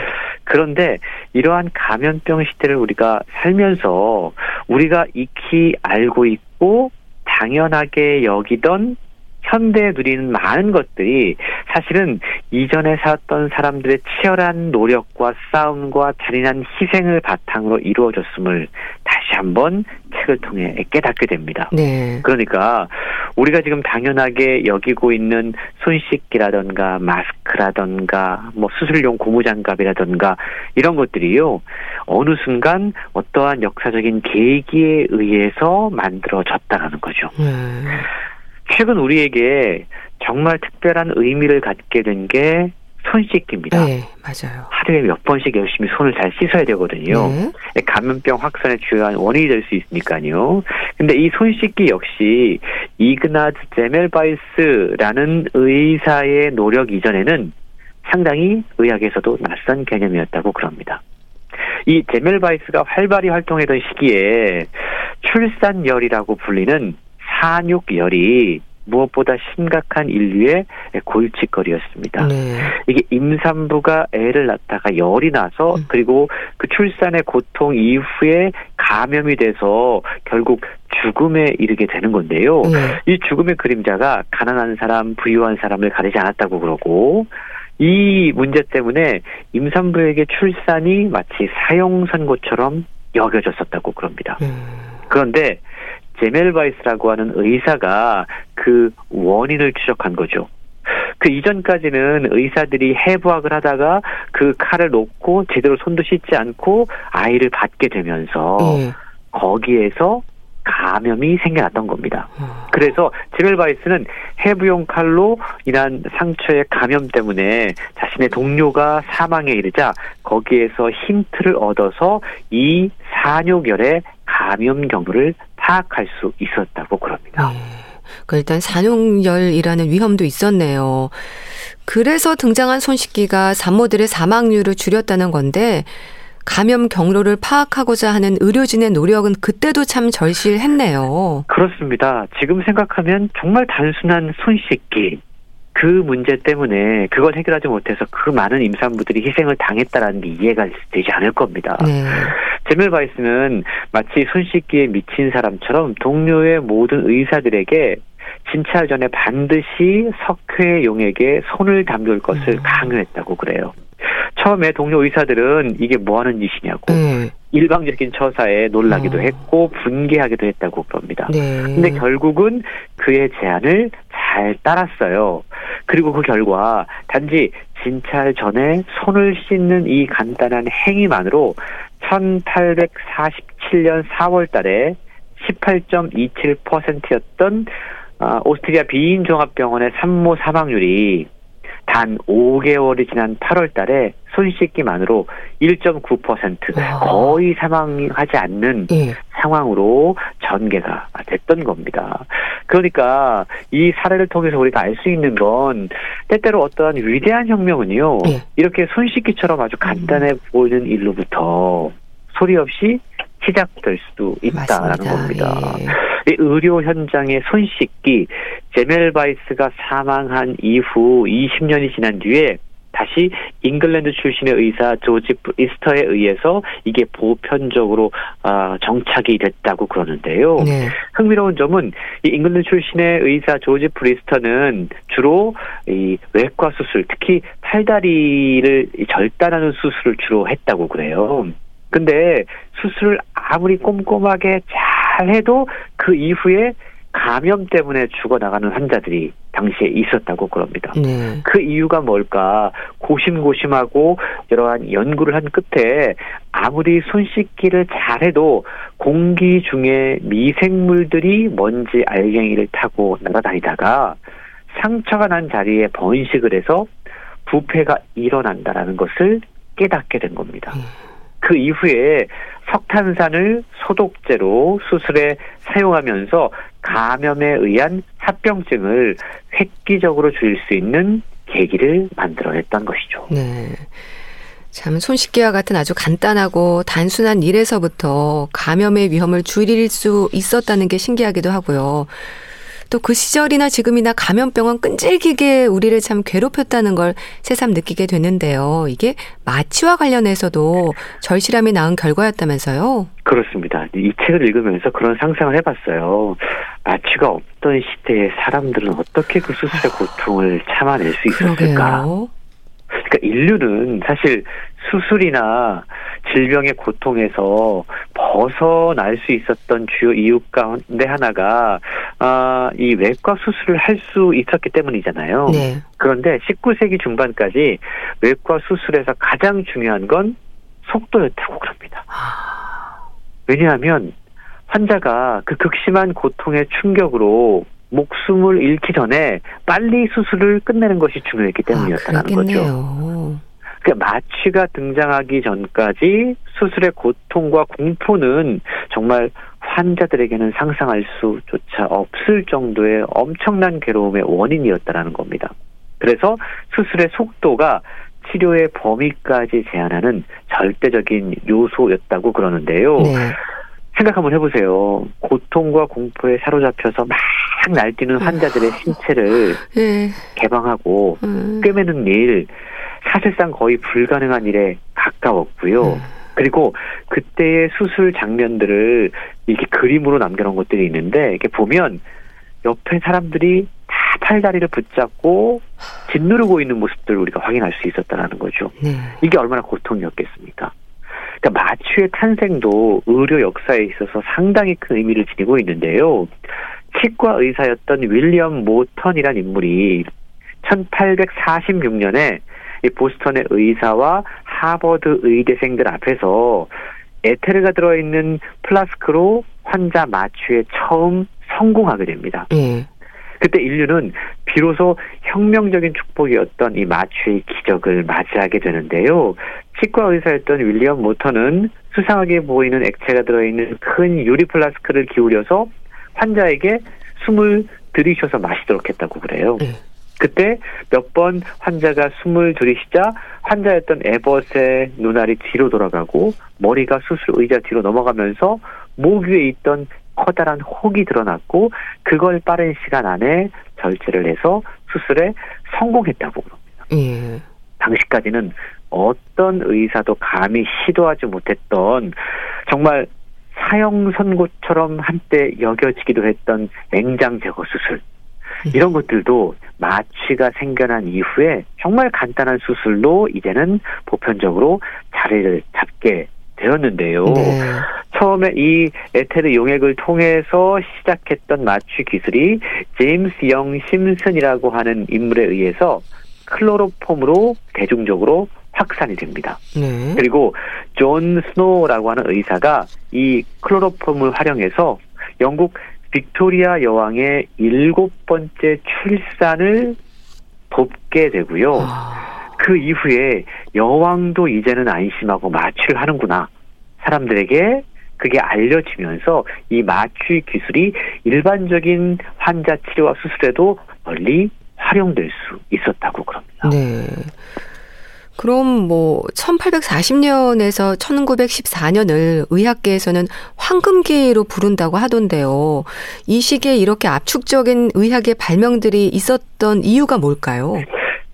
그런데 이러한 감염병 시대를 우리가 살면서 우리가 익히 알고 있고 당연하게 여기던 현대에 누리는 많은 것들이 사실은 이전에 살았던 사람들의 치열한 노력과 싸움과 잔인한 희생을 바탕으로 이루어졌음을 다시 한번 책을 통해 깨닫게 됩니다. 네. 그러니까 우리가 지금 당연하게 여기고 있는 손 씻기라던가 마스크라던가 뭐 수술용 고무장갑이라던가 이런 것들이요 어느 순간 어떠한 역사적인 계기에 의해서 만들어졌다라는 거죠. 네. 최근 우리에게 정말 특별한 의미를 갖게 된 게 손 씻기입니다. 네, 맞아요. 하루에 몇 번씩 열심히 손을 잘 씻어야 되거든요. 네. 감염병 확산의 주요한 원인이 될 수 있으니까요. 근데 이 손 씻기 역시 이그나즈 제멜바이스라는 의사의 노력 이전에는 상당히 의학에서도 낯선 개념이었다고 그럽니다. 이 제멜바이스가 활발히 활동했던 시기에 출산열이라고 불리는 산육열이 무엇보다 심각한 인류의 골칫거리였습니다. 네. 이게 임산부가 애를 낳다가 열이 나서 음. 그리고 그 출산의 고통 이후에 감염이 돼서 결국 죽음에 이르게 되는 건데요. 네. 이 죽음의 그림자가 가난한 사람, 부유한 사람을 가리지 않았다고 그러고 이 문제 때문에 임산부에게 출산이 마치 사형 선고처럼 여겨졌었다고 그럽니다. 음. 그런데 제멜바이스라고 하는 의사가 그 원인을 추적한 거죠. 그 이전까지는 의사들이 해부학을 하다가 그 칼을 놓고 제대로 손도 씻지 않고 아이를 받게 되면서 네. 거기에서 감염이 생겨났던 겁니다. 어. 그래서 제멜바이스는 해부용 칼로 인한 상처의 감염 때문에 자신의 동료가 사망에 이르자 거기에서 힌트를 얻어서 이 산요결의 감염 경로를 파악할 수 있었다고 그럽니다. 네. 그 일단 산용열이라는 위험도 있었네요. 그래서 등장한 손 씻기가 산모들의 사망률을 줄였다는 건데 감염 경로를 파악하고자 하는 의료진의 노력은 그때도 참 절실했네요. 그렇습니다. 지금 생각하면 정말 단순한 손 씻기 그 문제 때문에 그걸 해결하지 못해서 그 많은 임산부들이 희생을 당했다라는 게 이해가 되지 않을 겁니다. 네. 제멜 바이스는 마치 손 씻기에 미친 사람처럼 동료의 모든 의사들에게 진찰 전에 반드시 석회용에게 손을 담글 것을 음. 강요했다고 그래요. 처음에 동료 의사들은 이게 뭐 하는 짓이냐고 음. 일방적인 처사에 놀라기도 어. 했고 분개하기도 했다고 그럽니다. 네. 근데 결국은 그의 제안을 잘 따랐어요. 그리고 그 결과 단지 진찰 전에 손을 씻는 이 간단한 행위만으로 1847년 4월 달에 18.27%였던 아, 오스트리아 비인종합병원의 산모 사망률이 단 5개월이 지난 8월 달에 손 씻기만으로 1.9% 와. 거의 사망하지 않는 예. 상황으로 전개가 됐던 겁니다. 그러니까 이 사례를 통해서 우리가 알 수 있는 건 때때로 어떠한 위대한 혁명은요. 예. 이렇게 손 씻기처럼 아주 간단해 음. 보이는 일로부터 소리 없이 시작될 수도 있다라는 맞습니다. 겁니다. 예. 의료 현장의 손 씻기 제멜바이스가 사망한 이후 20년이 지난 뒤에 다시 잉글랜드 출신의 의사 조지프 리스터에 의해서 이게 보편적으로 어, 정착이 됐다고 그러는데요. 네. 흥미로운 점은 이 잉글랜드 출신의 의사 조지프 리스터는 주로 이 외과 수술, 특히 팔다리를 절단하는 수술을 주로 했다고 그래요. 근데 수술을 아무리 꼼꼼하게 잘 해도 그 이후에 감염 때문에 죽어나가는 환자들이 당시에 있었다고 그럽니다. 네. 그 이유가 뭘까? 고심고심하고 여러한 연구를 한 끝에 아무리 손 씻기를 잘해도 공기 중에 미생물들이 먼지 알갱이를 타고 날아다니다가 상처가 난 자리에 번식을 해서 부패가 일어난다라는 것을 깨닫게 된 겁니다. 음. 그 이후에 석탄산을 소독제로 수술에 사용하면서 감염에 의한 합병증을 획기적으로 줄일 수 있는 계기를 만들어냈던 것이죠. 네. 참 손씻기와 같은 아주 간단하고 단순한 일에서부터 감염의 위험을 줄일 수 있었다는 게 신기하기도 하고요. 또 그 시절이나 지금이나 감염병은 끈질기게 우리를 참 괴롭혔다는 걸 새삼 느끼게 되는데요. 이게 마취와 관련해서도 절실함이 낳은 결과였다면서요? 그렇습니다. 이 책을 읽으면서 그런 상상을 해봤어요. 마취가 없던 시대에 사람들은 어떻게 그 수술의 아, 고통을 참아낼 수 있었을까? 그러게요. 그러니까 인류는 사실 수술이나 질병의 고통에서 벗어날 수 있었던 주요 이유 가운데 하나가 아, 이 외과 수술을 할 수 있었기 때문이잖아요. 네. 그런데 19세기 중반까지 외과 수술에서 가장 중요한 건 속도였다고 그럽니다. 왜냐하면 환자가 그 극심한 고통의 충격으로 목숨을 잃기 전에 빨리 수술을 끝내는 것이 중요했기 아, 때문이었다는 아, 거죠. 그러니까 마취가 등장하기 전까지 수술의 고통과 공포는 정말 환자들에게는 상상할 수조차 없을 정도의 엄청난 괴로움의 원인이었다라는 겁니다. 그래서 수술의 속도가 치료의 범위까지 제한하는 절대적인 요소였다고 그러는데요. 네. 생각 한번 해보세요. 고통과 공포에 사로잡혀서 막 날뛰는 환자들의 신체를 예. 개방하고 음. 꿰매는 일 사실상 거의 불가능한 일에 가까웠고요. 음. 그리고 그때의 수술 장면들을 이렇게 그림으로 남겨놓은 것들이 있는데 이렇게 보면 옆에 사람들이 다 팔다리를 붙잡고 짓누르고 있는 모습들을 우리가 확인할 수 있었다는 거죠. 네. 이게 얼마나 고통이었겠습니까? 그러니까 마취의 탄생도 의료 역사에 있어서 상당히 큰 의미를 지니고 있는데요. 치과 의사였던 윌리엄 모턴이란 인물이 1846년에 이 보스턴의 의사와 하버드 의대생들 앞에서 에테르가 들어있는 플라스크로 환자 마취에 처음 성공하게 됩니다. 예. 그때 인류는 비로소 혁명적인 축복이었던 이 마취의 기적을 맞이하게 되는데요. 치과 의사였던 윌리엄 모턴은 수상하게 보이는 액체가 들어있는 큰 유리 플라스크를 기울여서 환자에게 숨을 들이쉬어서 마시도록 했다고 그래요. 네. 그때 몇 번 환자가 숨을 들이쉬자 환자였던 에버스의 눈알이 뒤로 돌아가고 머리가 수술 의자 뒤로 넘어가면서 목 위에 있던 커다란 혹이 드러났고 그걸 빠른 시간 안에 절제를 해서 수술에 성공했다고 그럽니다. 예. 당시까지는 어떤 의사도 감히 시도하지 못했던 정말 사형 선고처럼 한때 여겨지기도 했던 맹장 제거 수술 이런 것들도 마취가 생겨난 이후에 정말 간단한 수술로 이제는 보편적으로 자리를 잡게 되었는데요. 네. 처음에 이 에테르 용액을 통해서 시작했던 마취 기술이 제임스 영 심슨이라고 하는 인물에 의해서 클로로폼으로 대중적으로 확산이 됩니다. 네. 그리고 존 스노우라고 하는 의사가 이 클로로폼을 활용해서 영국 빅토리아 여왕의 일곱 번째 출산을 돕게 되고요. 아, 그 이후에 여왕도 이제는 안심하고 마취를 하는구나. 사람들에게 그게 알려지면서 이 마취 기술이 일반적인 환자 치료와 수술에도 널리 활용될 수 있었다고 그럽니다. 네. 그럼 뭐 1840년에서 1914년을 의학계에서는 황금기로 부른다고 하던데요. 이 시기에 이렇게 압축적인 의학의 발명들이 있었던 이유가 뭘까요?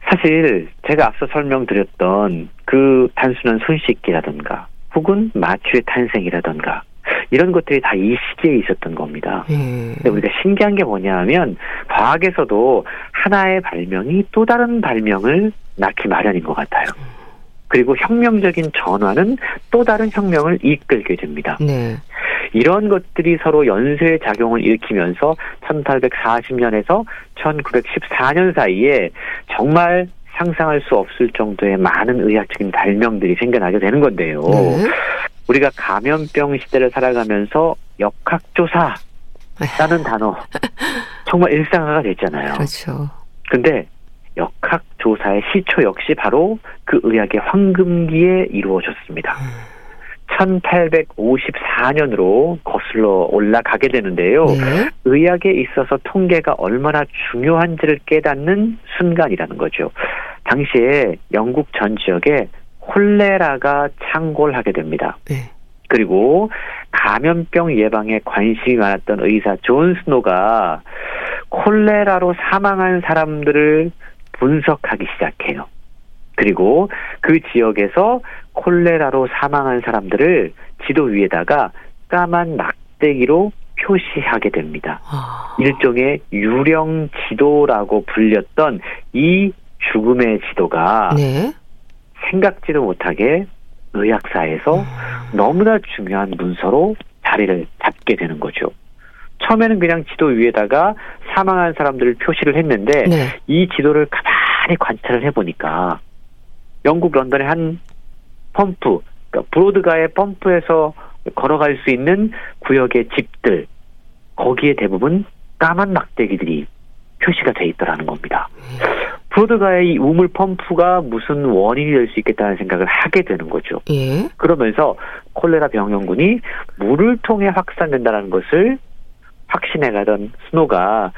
사실 제가 앞서 설명드렸던 그 단순한 손 씻기라든가 혹은 마취의 탄생이라든가 이런 것들이 다 이 시기에 있었던 겁니다. 예. 근데 우리가 신기한 게 뭐냐 하면 과학에서도 하나의 발명이 또 다른 발명을 낳기 마련인 것 같아요. 그리고 혁명적인 전환은 또 다른 혁명을 이끌게 됩니다. 네. 이런 것들이 서로 연쇄 작용을 일으키면서 1840년에서 1914년 사이에 정말 상상할 수 없을 정도의 많은 의학적인 발명들이 생겨나게 되는 건데요. 네. 우리가 감염병 시대를 살아가면서 역학조사라는 단어 정말 일상화가 됐잖아요. 그렇죠. 근데 역학조사의 시초 역시 바로 그 의학의 황금기에 이루어졌습니다. 1854년으로 거슬러 올라가게 되는데요. 네. 의학에 있어서 통계가 얼마나 중요한지를 깨닫는 순간이라는 거죠. 당시에 영국 전 지역에 콜레라가 창궐하게 됩니다. 네. 그리고 감염병 예방에 관심이 많았던 의사 존 스노가 콜레라로 사망한 사람들을 분석하기 시작해요. 그리고 그 지역에서 콜레라로 사망한 사람들을 지도 위에다가 까만 막대기로 표시하게 됩니다. 아, 일종의 유령 지도라고 불렸던 이 죽음의 지도가 네. 생각지도 못하게 의학사에서 너무나 중요한 문서로 자리를 잡게 되는 거죠. 처음에는 그냥 지도 위에다가 사망한 사람들을 표시를 했는데 네. 이 지도를 가만히 관찰을 해보니까 영국 런던의 한 펌프, 그러니까 브로드가의 펌프에서 걸어갈 수 있는 구역의 집들 거기에 대부분 까만 막대기들이 표시가 돼 있더라는 겁니다. 브로드가의 이 우물 펌프가 무슨 원인이 될 수 있겠다는 생각을 하게 되는 거죠. 예. 그러면서 콜레라 병영군이 물을 통해 확산된다는 것을 확신해 가던 스노가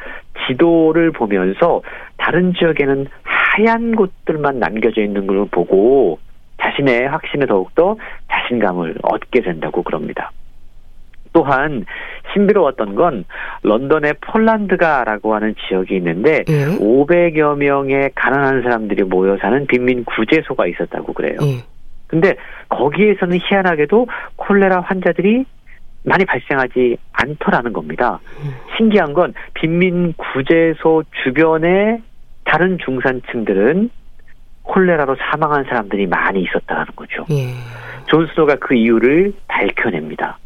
지도를 보면서 다른 지역에는 하얀 곳들만 남겨져 있는 걸 보고 자신의 확신에 더욱더 자신감을 얻게 된다고 그럽니다. 또한 신비로웠던 건 런던의 폴란드가라고 하는 지역이 있는데 예. 500여 명의 가난한 사람들이 모여 사는 빈민 구제소가 있었다고 그래요. 예. 근데 거기에서는 희한하게도 콜레라 환자들이 많이 발생하지 않더라는 겁니다. 신기한 건 빈민 구제소 주변에 다른 중산층들은 콜레라로 사망한 사람들이 많이 있었다는 거죠. 예. 존 스노가 그 이유를 밝혀냅니다.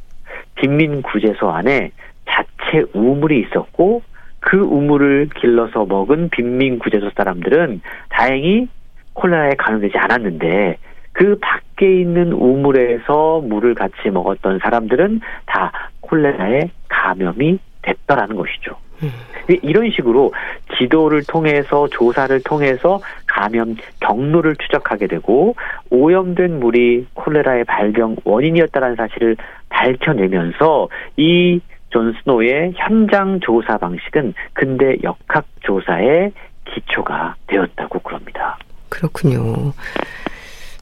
빈민 구제소 안에 자체 우물이 있었고 그 우물을 길러서 먹은 빈민 구제소 사람들은 다행히 콜레라에 감염되지 않았는데 그 밖에 있는 우물에서 물을 같이 먹었던 사람들은 다 콜레라에 감염이 됐더라는 것이죠. 음. 이런 식으로 지도를 통해서 조사를 통해서 감염 경로를 추적하게 되고 오염된 물이 콜레라의 발병 원인이었다는 사실을 밝혀내면서 이 존 스노의 현장 조사 방식은 근대 역학 조사의 기초가 되었다고 그럽니다. 그렇군요.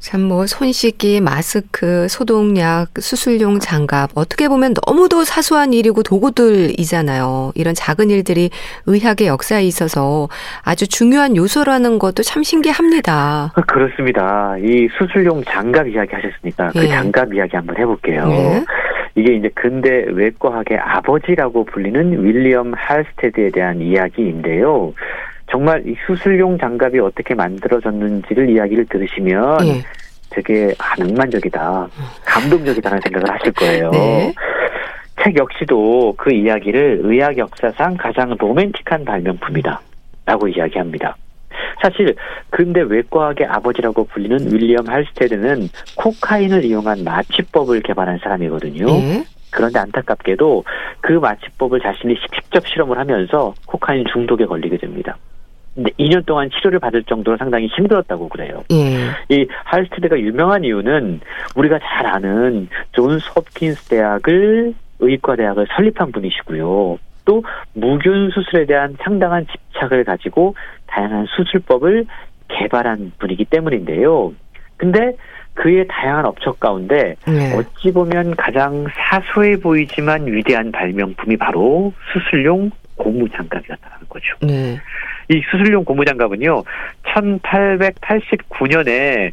참 뭐 손 씻기, 마스크, 소독약, 수술용 장갑 어떻게 보면 너무도 사소한 일이고 도구들이잖아요. 이런 작은 일들이 의학의 역사에 있어서 아주 중요한 요소라는 것도 참 신기합니다. 그렇습니다. 이 수술용 장갑 이야기 하셨으니까 그 예. 장갑 이야기 한번 해볼게요. 예. 이게 이제 근대 외과학의 아버지라고 불리는 윌리엄 할스테드에 대한 이야기인데요. 정말 이 수술용 장갑이 어떻게 만들어졌는지를 이야기를 들으시면 예. 되게 아, 낭만적이다, 감동적이다는 생각을 하실 거예요. 네. 책 역시도 그 이야기를 의학 역사상 가장 로맨틱한 발명품이다. 라고 이야기합니다. 사실 근대 외과학의 아버지라고 불리는 윌리엄 할스테드는 코카인을 이용한 마취법을 개발한 사람이거든요. 예. 그런데 안타깝게도 그 마취법을 자신이 직접 실험을 하면서 코카인 중독에 걸리게 됩니다. 근데 2년 동안 치료를 받을 정도로 상당히 힘들었다고 그래요. 예. 이 할스테드가 유명한 이유는 우리가 잘 아는 존스 홉킨스 대학을 의과대학을 설립한 분이시고요. 또 무균 수술에 대한 상당한 집착을 가지고 다양한 수술법을 개발한 분이기 때문인데요. 근데 그의 다양한 업적 가운데 예. 어찌 보면 가장 사소해 보이지만 위대한 발명품이 바로 수술용 고무장갑이었다는 거죠. 네. 이 수술용 고무장갑은요, 1889년에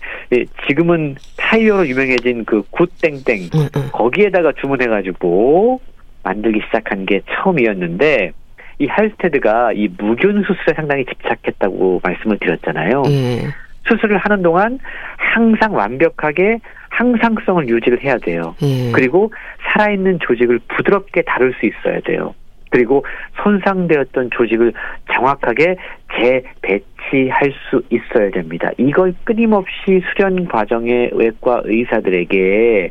지금은 타이어로 유명해진 그 굿땡땡 음, 음. 거기에다가 주문해가지고 만들기 시작한 게 처음이었는데 이 할스테드가 이 무균 수술에 상당히 집착했다고 말씀을 드렸잖아요. 예. 수술을 하는 동안 항상 완벽하게 항상성을 유지를 해야 돼요. 예. 그리고 살아있는 조직을 부드럽게 다룰 수 있어야 돼요. 그리고 손상되었던 조직을 정확하게 재배치할 수 있어야 됩니다. 이걸 끊임없이 수련 과정의 외과 의사들에게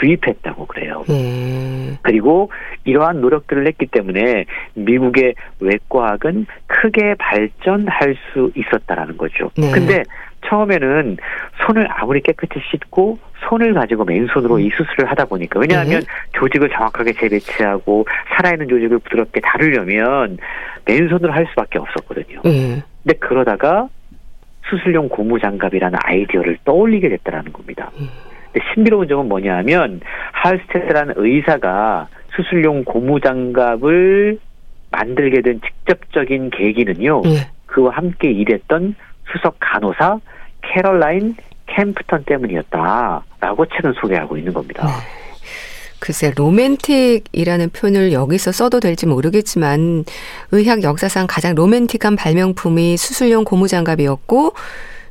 주입했다고 그래요. 예. 그리고 이러한 노력들을 했기 때문에 미국의 외과학은 크게 발전할 수 있었다라는 거죠. 네. 근데 처음에는 손을 아무리 깨끗이 씻고 손을 가지고 맨손으로 이 수술을 하다 보니까 왜냐하면 네. 조직을 정확하게 재배치하고 살아있는 조직을 부드럽게 다루려면 맨손으로 할 수밖에 없었거든요. 예. 근데 그러다가 수술용 고무 장갑이라는 아이디어를 떠올리게 됐다라는 겁니다. 음. 근데 신비로운 점은 뭐냐면 할스테드라는 의사가 수술용 고무 장갑을 만들게 된 직접적인 계기는요. 예. 그와 함께 일했던 수석 간호사 캐럴라인 캠프턴 때문이었다라고 책은 소개하고 있는 겁니다. 글쎄 로맨틱이라는 표현을 여기서 써도 될지 모르겠지만 의학 역사상 가장 로맨틱한 발명품이 수술용 고무장갑이었고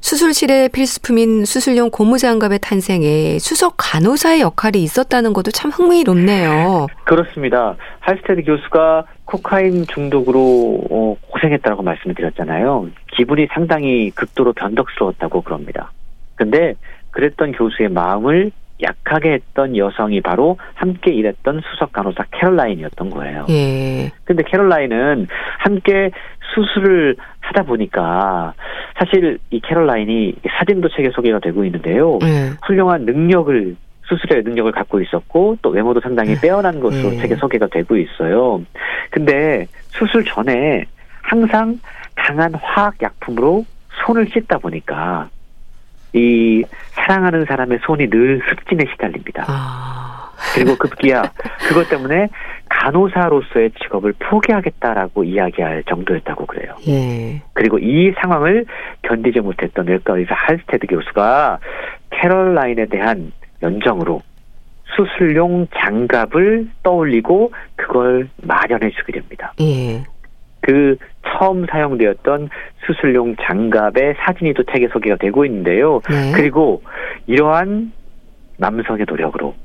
수술실의 필수품인 수술용 고무장갑의 탄생에 수석 간호사의 역할이 있었다는 것도 참 흥미롭네요. 그렇습니다. 할스테드 교수가 코카인 중독으로 어, 고생했다고 말씀을 드렸잖아요. 기분이 상당히 극도로 변덕스러웠다고 그럽니다. 근데 그랬던 교수의 마음을 약하게 했던 여성이 바로 함께 일했던 수석 간호사 캐롤라인이었던 거예요. 예. 근데 캐롤라인은 함께 수술을 하다 보니까 사실 이 캐롤라인이 사진도 책에 소개가 되고 있는데요. 예. 훌륭한 능력을 수술의 능력을 갖고 있었고 또 외모도 상당히 빼어난 것으로 음. 책에 소개가 되고 있어요. 근데 수술 전에 항상 강한 화학 약품으로 손을 씻다 보니까 이 사랑하는 사람의 손이 늘 습진에 시달립니다. 아. 그리고 급기야 그것 때문에 간호사로서의 직업을 포기하겠다라고 이야기할 정도였다고 그래요. 예. 그리고 이 상황을 견디지 못했던 외과 의사 할스테드 교수가 캐럴라인에 대한 연정으로 수술용 장갑을 떠올리고 그걸 마련해 주게 됩니다. 예. 그 처음 사용되었던 수술용 장갑의 사진이 또 책에 소개가 되고 있는데요. 네. 그리고 이러한 남성의 노력으로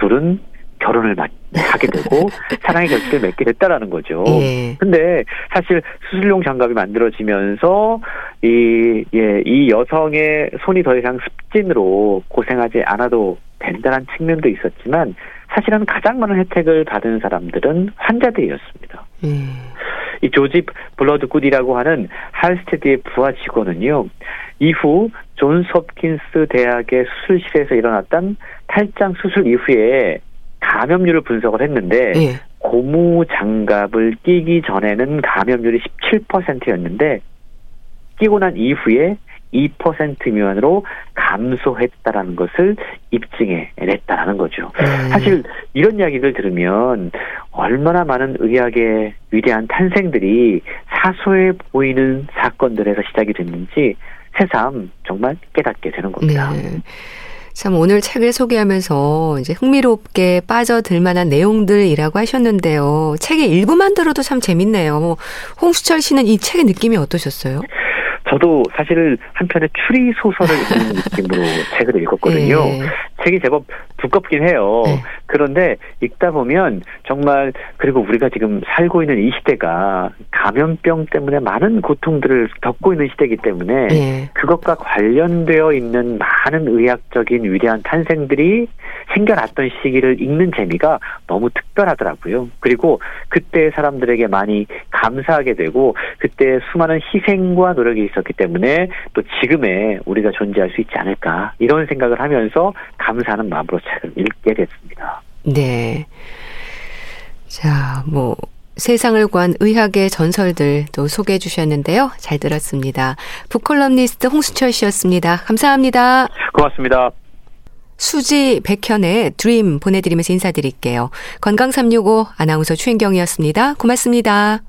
둘은 결혼을 하게 되고 *laughs* 사랑의 결실을 맺게 됐다라는 거죠. 예. 근데 사실 수술용 장갑이 만들어지면서 이, 예, 이 여성의 손이 더 이상 습진으로 고생하지 않아도 된다는 측면도 있었지만 사실은 가장 많은 혜택을 받은 사람들은 환자들이었습니다. 음. 이 조지 블러드굿이라고 하는 할스테드의 부하 직원은요. 이후 존스 홉킨스 대학의 수술실에서 일어났던 탈장 수술 이후에 감염률을 분석을 했는데 예. 고무 장갑을 끼기 전에는 감염률이 17%였는데 끼고 난 이후에 2% 미만으로 감소했다라는 것을 입증해 냈다라는 거죠. 음. 사실 이런 이야기를 들으면 얼마나 많은 의학의 위대한 탄생들이 사소해 보이는 사건들에서 시작이 됐는지 새삼 정말 깨닫게 되는 겁니다. 네. 참 오늘 책을 소개하면서 이제 흥미롭게 빠져들 만한 내용들이라고 하셨는데요. 책의 일부만 들어도 참 재밌네요. 뭐 홍수철 씨는 이 책의 느낌이 어떠셨어요? 저도 사실 한편의 추리 소설을 읽는 *laughs* 느낌으로 책을 읽었거든요. 네. 책이 제법 두껍긴 해요. 네. 그런데 읽다 보면 정말 그리고 우리가 지금 살고 있는 이 시대가 감염병 때문에 많은 고통들을 겪고 있는 시대이기 때문에 네. 그것과 관련되어 있는 많은 의학적인 위대한 탄생들이 생겨났던 시기를 읽는 재미가 너무 특별하더라고요. 그리고 그때 사람들에게 많이 감사하게 되고 그때 수많은 희생과 노력이 있었기 때문에 또 지금의 우리가 존재할 수 있지 않을까 이런 생각을 하면서 감 사하는 마음으로 책을 읽게 됐습니다. 네. 자, 뭐 세상을 구한 의학의 전설들 또 소개해 주셨는데요. 잘 들었습니다. 북컬럼니스트 홍수철 씨였습니다. 감사합니다. 고맙습니다. 수지 백현의 드림 보내드리면서 인사드릴게요. 건강365 아나운서 추인경이었습니다. 고맙습니다.